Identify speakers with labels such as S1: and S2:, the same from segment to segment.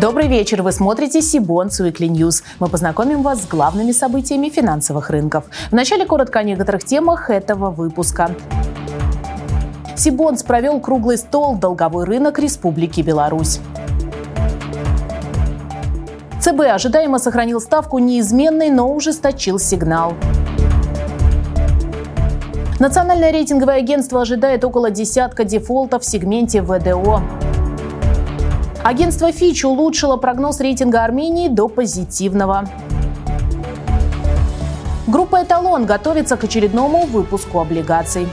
S1: Добрый вечер. Вы смотрите Сибонс Weekly News. Мы познакомим вас с главными событиями финансовых рынков. Вначале коротко о некоторых темах этого выпуска. Сибонс провел круглый стол «Долговой рынок Республики Беларусь». ЦБ ожидаемо сохранил ставку неизменной, но ужесточил сигнал. Национальное рейтинговое агентство ожидает около десятка дефолтов в сегменте ВДО. Агентство Fitch улучшило прогноз рейтинга Армении до позитивного. Группа «Эталон» готовится к очередному выпуску облигаций.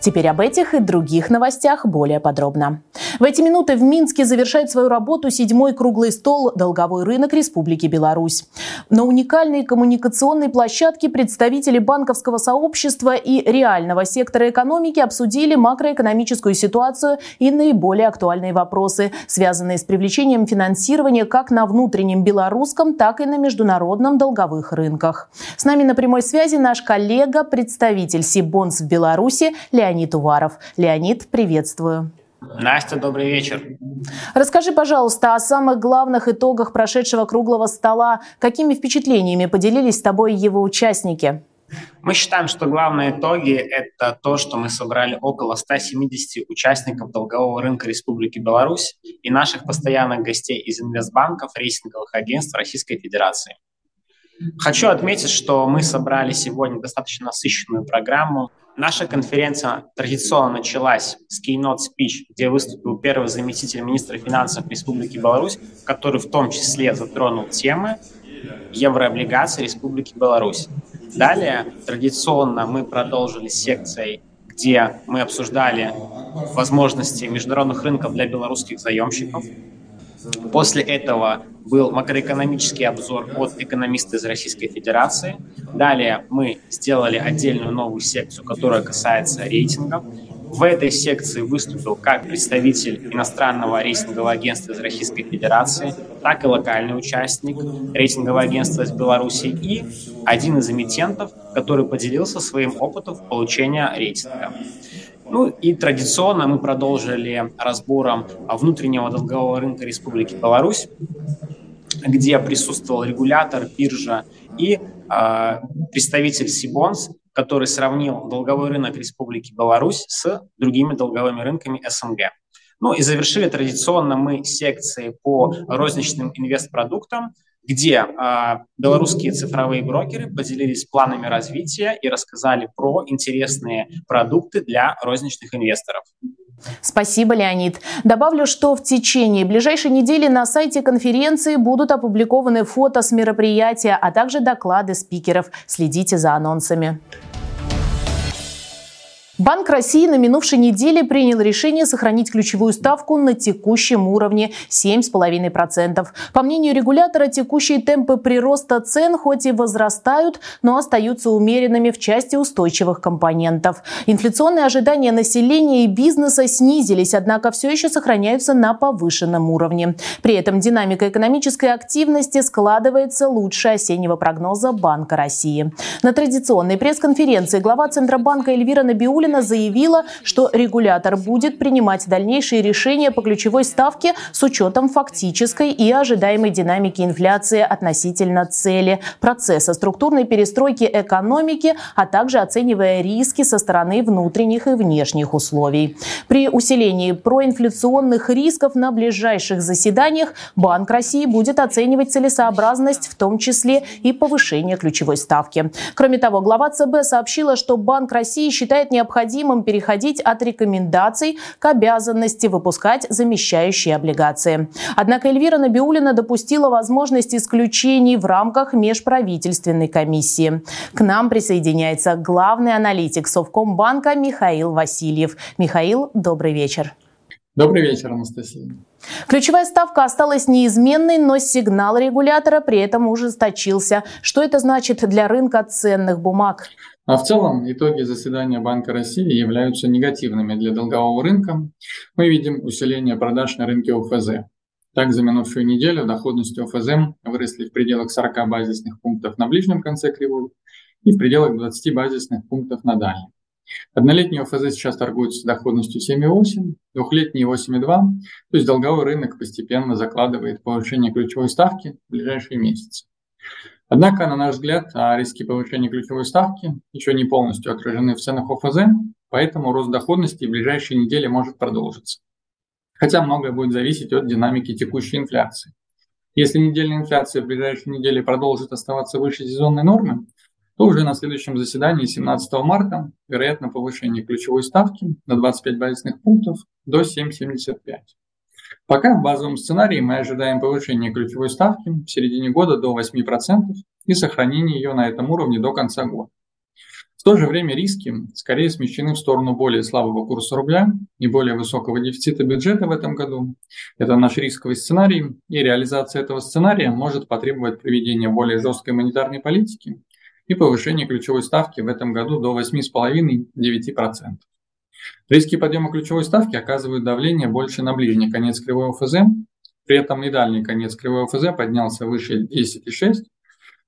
S1: Теперь об этих и других новостях более подробно. В эти минуты в Минске завершает свою работу седьмой круглый стол «Долговой рынок Республики Беларусь». На уникальной коммуникационной площадке представители банковского сообщества и реального сектора экономики обсудили макроэкономическую ситуацию и наиболее актуальные вопросы, связанные с привлечением финансирования как на внутреннем белорусском, так и на международном долговых рынках. С нами на прямой связи наш коллега, представитель Сибонс в Беларуси Леонид Уваров. Леонид, приветствую.
S2: Настя, добрый вечер.
S1: Расскажи, пожалуйста, о самых главных итогах прошедшего круглого стола. Какими впечатлениями поделились с тобой его участники?
S2: Мы считаем, что главные итоги – это то, что мы собрали около 170 участников долгового рынка Республики Беларусь и наших постоянных гостей из инвестбанков, рейтинговых агентств Российской Федерации. Хочу отметить, что мы собрали сегодня достаточно насыщенную программу. Наша конференция традиционно началась с keynote speech, где выступил первый заместитель министра финансов Республики Беларусь, который в том числе затронул темы еврооблигаций Республики Беларусь. Далее традиционно мы продолжили секцией, где мы обсуждали возможности международных рынков для белорусских заемщиков, После этого был макроэкономический обзор от экономиста из Российской Федерации. Далее мы сделали отдельную новую секцию, которая касается рейтингов. В этой секции выступил как представитель иностранного рейтингового агентства из Российской Федерации, так и локальный участник рейтингового агентства из Беларуси и один из эмитентов, который поделился своим опытом в получении рейтинга. Ну и традиционно мы продолжили разбором внутреннего долгового рынка Республики Беларусь, где присутствовал регулятор, биржа и э, представитель Сибонс, который сравнил долговой рынок Республики Беларусь с другими долговыми рынками СНГ. Ну и завершили традиционно мы секции по розничным инвестпродуктам, где э, белорусские цифровые брокеры поделились планами развития и рассказали про интересные продукты для розничных инвесторов.
S1: Спасибо, Леонид. Добавлю, что в течение ближайшей недели на сайте конференции будут опубликованы фото с мероприятия, а также доклады спикеров. Следите за анонсами. Банк России на минувшей неделе принял решение сохранить ключевую ставку на текущем уровне 7,5%. По мнению регулятора, текущие темпы прироста цен хоть и возрастают, но остаются умеренными в части устойчивых компонентов. Инфляционные ожидания населения и бизнеса снизились, однако все еще сохраняются на повышенном уровне. При этом динамика экономической активности складывается лучше осеннего прогноза Банка России. На традиционной пресс-конференции глава Центробанка Эльвира Набиулина Собянина заявила, что регулятор будет принимать дальнейшие решения по ключевой ставке с учетом фактической и ожидаемой динамики инфляции относительно цели, процесса структурной перестройки экономики, а также оценивая риски со стороны внутренних и внешних условий. При усилении проинфляционных рисков на ближайших заседаниях Банк России будет оценивать целесообразность, в том числе и повышение ключевой ставки. Кроме того, глава ЦБ сообщила, что Банк России считает необходимым необходимым переходить от рекомендаций к обязанности выпускать замещающие облигации. Однако Эльвира Набиулина допустила возможность исключений в рамках межправительственной комиссии. К нам присоединяется главный аналитик Совкомбанка Михаил Васильев. Михаил, добрый вечер.
S3: Добрый вечер, Анастасия.
S1: Ключевая ставка осталась неизменной, но сигнал регулятора при этом ужесточился. Что это значит для рынка ценных бумаг?
S3: А в целом итоги заседания Банка России являются негативными для долгового рынка. Мы видим усиление продаж на рынке ОФЗ. Так, за минувшую неделю доходности ОФЗ выросли в пределах 40 базисных пунктов на ближнем конце кривой и в пределах 20 базисных пунктов на дальнем. Однолетний ОФЗ сейчас торгуется доходностью 7,8, двухлетний 8,2, то есть долговой рынок постепенно закладывает повышение ключевой ставки в ближайшие месяцы. Однако, на наш взгляд, а риски повышения ключевой ставки еще не полностью отражены в ценах ОФЗ, поэтому рост доходности в ближайшие недели может продолжиться. Хотя многое будет зависеть от динамики текущей инфляции. Если недельная инфляция в ближайшие недели продолжит оставаться выше сезонной нормы, то уже на следующем заседании 17 марта вероятно повышение ключевой ставки на 25 базисных пунктов до 7,75. Пока в базовом сценарии мы ожидаем повышения ключевой ставки в середине года до 8% и сохранения ее на этом уровне до конца года. В то же время риски скорее смещены в сторону более слабого курса рубля и более высокого дефицита бюджета в этом году. Это наш рисковый сценарий, и реализация этого сценария может потребовать проведения более жесткой монетарной политики и повышение ключевой ставки в этом году до 8,5-9%. Риски подъема ключевой ставки оказывают давление больше на ближний конец кривой ОФЗ, при этом и дальний конец кривой ОФЗ поднялся выше 10,6.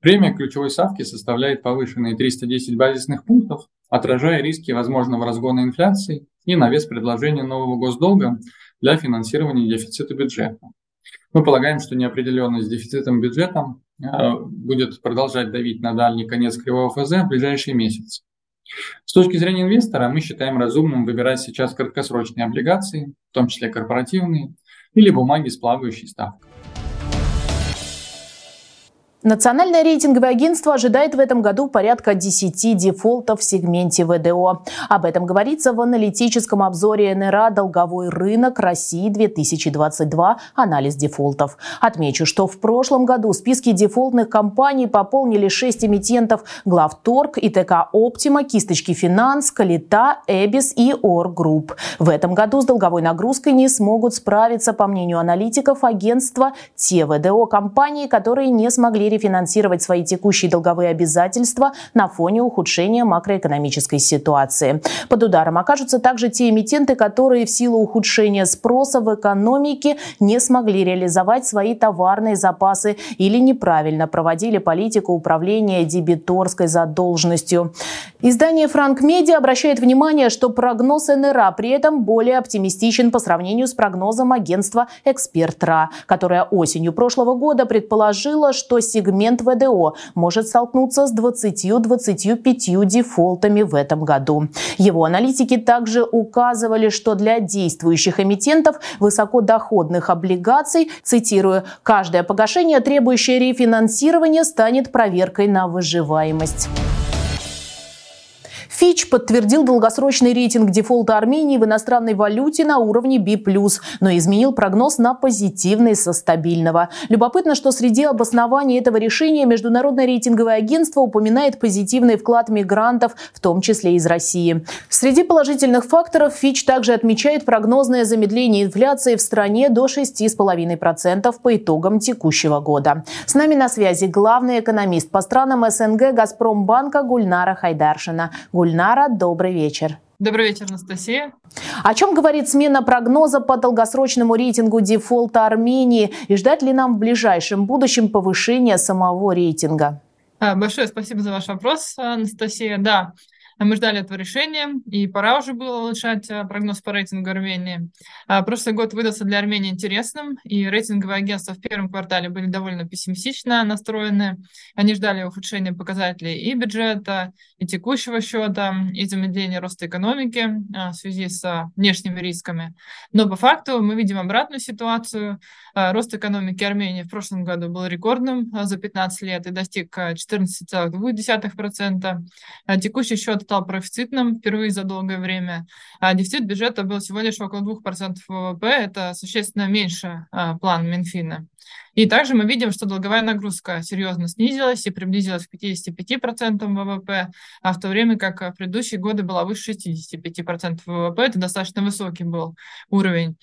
S3: Премия ключевой ставки составляет повышенные 310 базисных пунктов, отражая риски возможного разгона инфляции и на вес предложения нового госдолга для финансирования дефицита бюджета. Мы полагаем, что неопределенность с дефицитом бюджета э, будет продолжать давить на дальний конец кривого ФЗ в ближайшие месяцы. С точки зрения инвестора мы считаем разумным выбирать сейчас краткосрочные облигации, в том числе корпоративные, или бумаги с плавающей ставкой.
S1: Национальное рейтинговое агентство ожидает в этом году порядка 10 дефолтов в сегменте ВДО. Об этом говорится в аналитическом обзоре НРА «Долговой рынок России-2022. Анализ дефолтов». Отмечу, что в прошлом году списки дефолтных компаний пополнили 6 эмитентов Главторг, ИТК «Оптима», Кисточки Финанс, Калита, Эбис и Ор Групп. В этом году с долговой нагрузкой не смогут справиться, по мнению аналитиков агентства, те ВДО компании, которые не смогли рефинансировать свои текущие долговые обязательства на фоне ухудшения макроэкономической ситуации. Под ударом окажутся также те эмитенты, которые в силу ухудшения спроса в экономике не смогли реализовать свои товарные запасы или неправильно проводили политику управления дебиторской задолженностью. Издание «Франк Медиа» обращает внимание, что прогноз НРА при этом более оптимистичен по сравнению с прогнозом агентства «Экспертра», которое осенью прошлого года предположило, что сегодня сегмент ВДО может столкнуться с 20-25 дефолтами в этом году. Его аналитики также указывали, что для действующих эмитентов высокодоходных облигаций, цитирую, «каждое погашение, требующее рефинансирования, станет проверкой на выживаемость». Фич подтвердил долгосрочный рейтинг дефолта Армении в иностранной валюте на уровне B+, но изменил прогноз на позитивный со стабильного. Любопытно, что среди обоснований этого решения Международное рейтинговое агентство упоминает позитивный вклад мигрантов, в том числе из России. Среди положительных факторов Фич также отмечает прогнозное замедление инфляции в стране до 6,5% по итогам текущего года. С нами на связи главный экономист по странам СНГ «Газпромбанка» Гульнара Хайдаршина. Гуль Гульнара, добрый вечер.
S4: Добрый вечер, Анастасия.
S1: О чем говорит смена прогноза по долгосрочному рейтингу дефолта Армении и ждать ли нам в ближайшем будущем повышения самого рейтинга?
S4: А, большое спасибо за ваш вопрос, Анастасия. Да, мы ждали этого решения, и пора уже было улучшать а, прогноз по рейтингу Армении. А, прошлый год выдался для Армении интересным, и рейтинговые агентства в первом квартале были довольно пессимистично настроены. Они ждали ухудшения показателей и бюджета, и текущего счета, и замедления роста экономики а, в связи с внешними рисками. Но по факту мы видим обратную ситуацию. Рост экономики Армении в прошлом году был рекордным за 15 лет и достиг 14,2%. Текущий счет стал профицитным впервые за долгое время, а дефицит бюджета был всего лишь около 2% ВВП, это существенно меньше а, плана Минфина. И также мы видим, что долговая нагрузка серьезно снизилась и приблизилась к 55% ВВП, а в то время как в предыдущие годы была выше 65% ВВП, это достаточно высокий был уровень.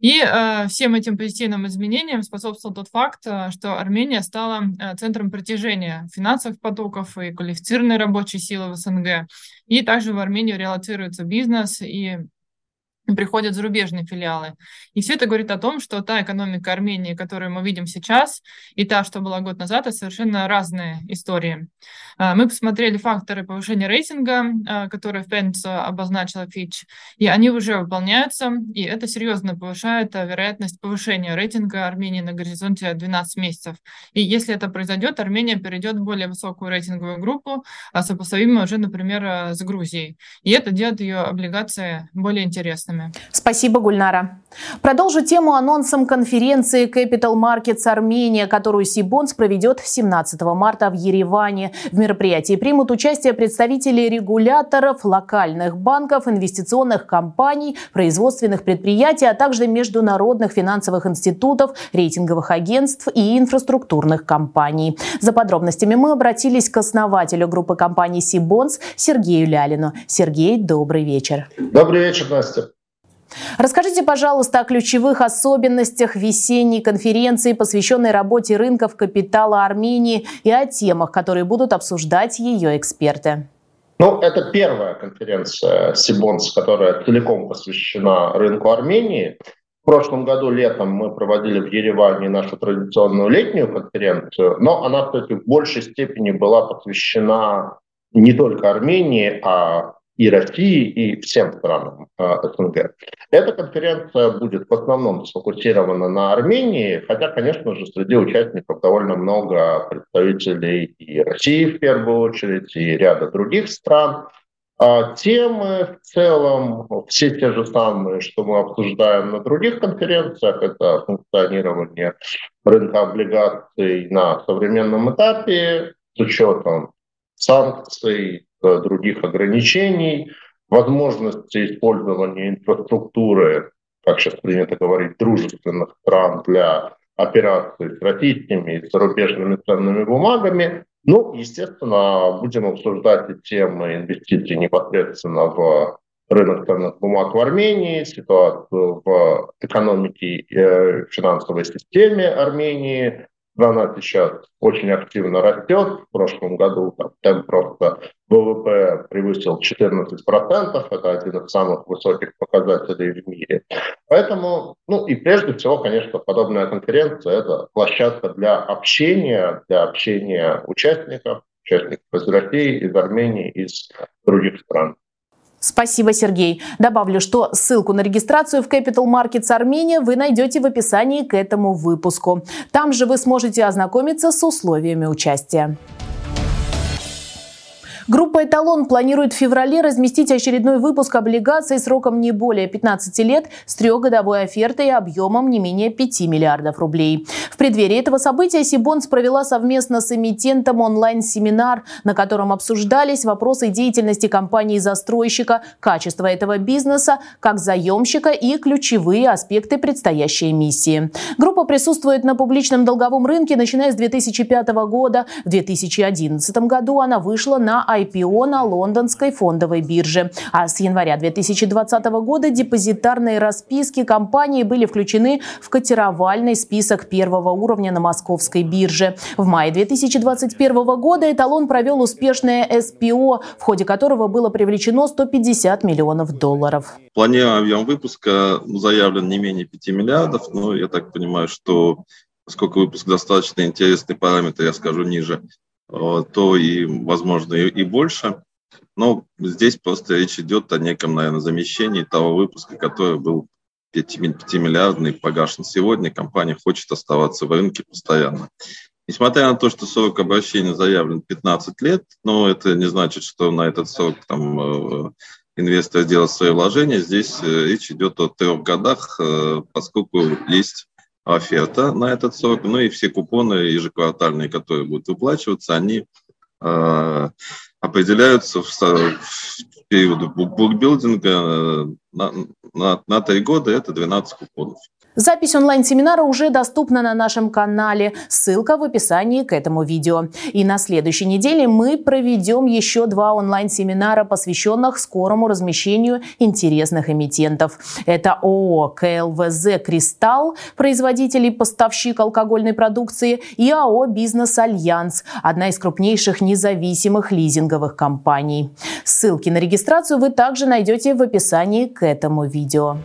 S4: И э, всем этим позитивным изменениям способствовал тот факт, э, что Армения стала э, центром притяжения финансовых потоков и квалифицированной рабочей силы в СНГ. И также в Армению релацируется бизнес и приходят зарубежные филиалы. И все это говорит о том, что та экономика Армении, которую мы видим сейчас, и та, что была год назад, это совершенно разные истории. А, мы посмотрели факторы повышения рейтинга, а, которые в пятницу обозначила Fitch, и они уже выполняются, и это серьезно повышает а, вероятность повышения рейтинга Армении на горизонте 12 месяцев. И если это произойдет, Армения перейдет в более высокую рейтинговую группу, сопоставимую уже, например, с Грузией. И это делает ее облигации более интересными.
S1: Спасибо, Гульнара. Продолжу тему анонсом конференции Capital Markets Армения, которую Сибонс проведет 17 марта в Ереване. В мероприятии примут участие представители регуляторов, локальных банков, инвестиционных компаний, производственных предприятий, а также международных финансовых институтов, рейтинговых агентств и инфраструктурных компаний. За подробностями мы обратились к основателю группы компаний Сибонс Сергею Лялину. Сергей, добрый вечер.
S5: Добрый вечер, Настя.
S1: Расскажите, пожалуйста, о ключевых особенностях весенней конференции, посвященной работе рынков капитала Армении и о темах, которые будут обсуждать ее эксперты.
S5: Ну, это первая конференция Сибонс, которая целиком посвящена рынку Армении. В прошлом году летом мы проводили в Ереване нашу традиционную летнюю конференцию, но она, кстати, в большей степени была посвящена не только Армении, а и России, и всем странам э, СНГ. Эта конференция будет в основном сфокусирована на Армении, хотя, конечно же, среди участников довольно много представителей и России в первую очередь, и ряда других стран. А темы в целом все те же самые, что мы обсуждаем на других конференциях. Это функционирование рынка облигаций на современном этапе с учетом санкций, других ограничений, возможности использования инфраструктуры, как сейчас принято говорить, дружественных стран для операций с российскими и зарубежными ценными бумагами. Ну, естественно, будем обсуждать и темы инвестиций непосредственно в рынок ценных бумаг в Армении, ситуацию в экономике и э, финансовой системе Армении, Страна сейчас очень активно растет. В прошлом году там, темп просто ВВП превысил 14%. Это один из самых высоких показателей в мире. Поэтому, ну и прежде всего, конечно, подобная конференция – это площадка для общения, для общения участников, участников из России, из Армении, из других стран.
S1: Спасибо, Сергей. Добавлю, что ссылку на регистрацию в Capital Markets Армения вы найдете в описании к этому выпуску. Там же вы сможете ознакомиться с условиями участия. Группа «Эталон» планирует в феврале разместить очередной выпуск облигаций сроком не более 15 лет с трехгодовой офертой и объемом не менее 5 миллиардов рублей. В преддверии этого события Сибонс провела совместно с эмитентом онлайн-семинар, на котором обсуждались вопросы деятельности компании-застройщика, качество этого бизнеса, как заемщика и ключевые аспекты предстоящей миссии. Группа присутствует на публичном долговом рынке, начиная с 2005 года. В 2011 году она вышла на IPO на лондонской фондовой бирже. А с января 2020 года депозитарные расписки компании были включены в котировальный список первого уровня на московской бирже. В мае 2021 года эталон провел успешное СПО, в ходе которого было привлечено 150 миллионов долларов.
S6: Планируем объем выпуска заявлен не менее 5 миллиардов, но я так понимаю, что поскольку выпуск достаточно интересный параметр, я скажу ниже, то и, возможно, и, и больше. Но здесь просто речь идет о неком, наверное, замещении того выпуска, который был 5-миллиардный, погашен сегодня. Компания хочет оставаться в рынке постоянно. Несмотря на то, что срок обращения заявлен 15 лет, но это не значит, что на этот срок там, э, инвестор делает свои вложения. Здесь э, речь идет о трех годах, поскольку есть оферта на этот срок, ну и все купоны ежеквартальные, которые будут выплачиваться, они э, определяются в, в период букбилдинга на, на, на 3 года, это 12 купонов.
S1: Запись онлайн-семинара уже доступна на нашем канале. Ссылка в описании к этому видео. И на следующей неделе мы проведем еще два онлайн-семинара, посвященных скорому размещению интересных эмитентов. Это ООО КЛВЗ «Кристалл», производитель и поставщик алкогольной продукции, и АО «Бизнес Альянс», одна из крупнейших независимых лизинговых компаний. Ссылки на регистрацию вы также найдете в описании к этому видео.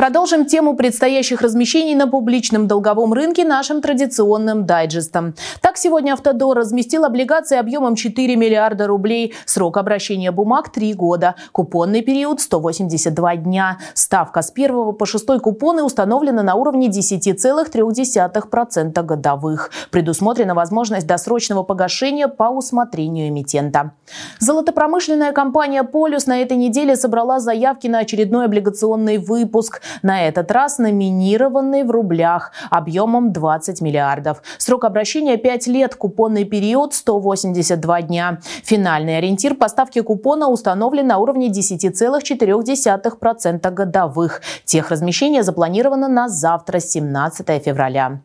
S1: Продолжим тему предстоящих размещений на публичном долговом рынке нашим традиционным дайджестом. Так, сегодня Автодор разместил облигации объемом 4 миллиарда рублей. Срок обращения бумаг – 3 года. Купонный период – 182 дня. Ставка с 1 по 6 купоны установлена на уровне 10,3% годовых. Предусмотрена возможность досрочного погашения по усмотрению эмитента. Золотопромышленная компания «Полюс» на этой неделе собрала заявки на очередной облигационный выпуск. На этот раз номинированный в рублях объемом 20 миллиардов. Срок обращения 5 лет, купонный период 182 дня. Финальный ориентир поставки купона установлен на уровне 10,4% годовых. Техразмещение запланировано на завтра, 17 февраля.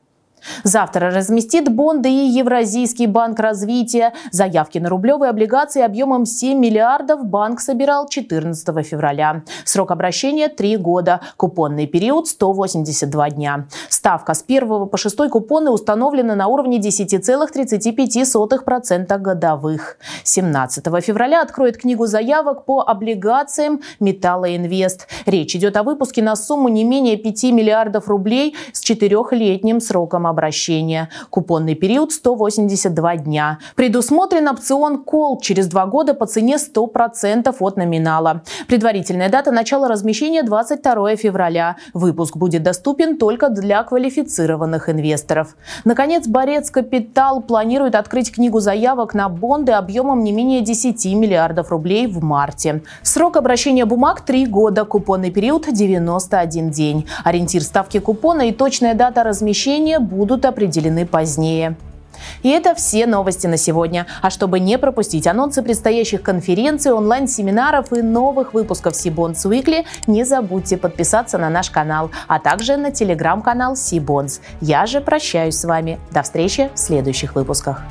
S1: Завтра разместит бонды и Евразийский банк развития. Заявки на рублевые облигации объемом 7 миллиардов банк собирал 14 февраля. Срок обращения 3 года. Купонный период 182 дня. Ставка с 1 по 6 купоны установлена на уровне 10,35% годовых. 17 февраля откроет книгу заявок по облигациям Металлоинвест. Речь идет о выпуске на сумму не менее 5 миллиардов рублей с четырехлетним сроком обращения обращения. Купонный период 182 дня. Предусмотрен опцион кол через два года по цене 100% от номинала. Предварительная дата начала размещения 22 февраля. Выпуск будет доступен только для квалифицированных инвесторов. Наконец, Борец Капитал планирует открыть книгу заявок на бонды объемом не менее 10 миллиардов рублей в марте. Срок обращения бумаг 3 года, купонный период 91 день. Ориентир ставки купона и точная дата размещения будут будут определены позднее. И это все новости на сегодня. А чтобы не пропустить анонсы предстоящих конференций, онлайн-семинаров и новых выпусков Сибонс Weekly, не забудьте подписаться на наш канал, а также на телеграм-канал Сибонс. Я же прощаюсь с вами. До встречи в следующих выпусках.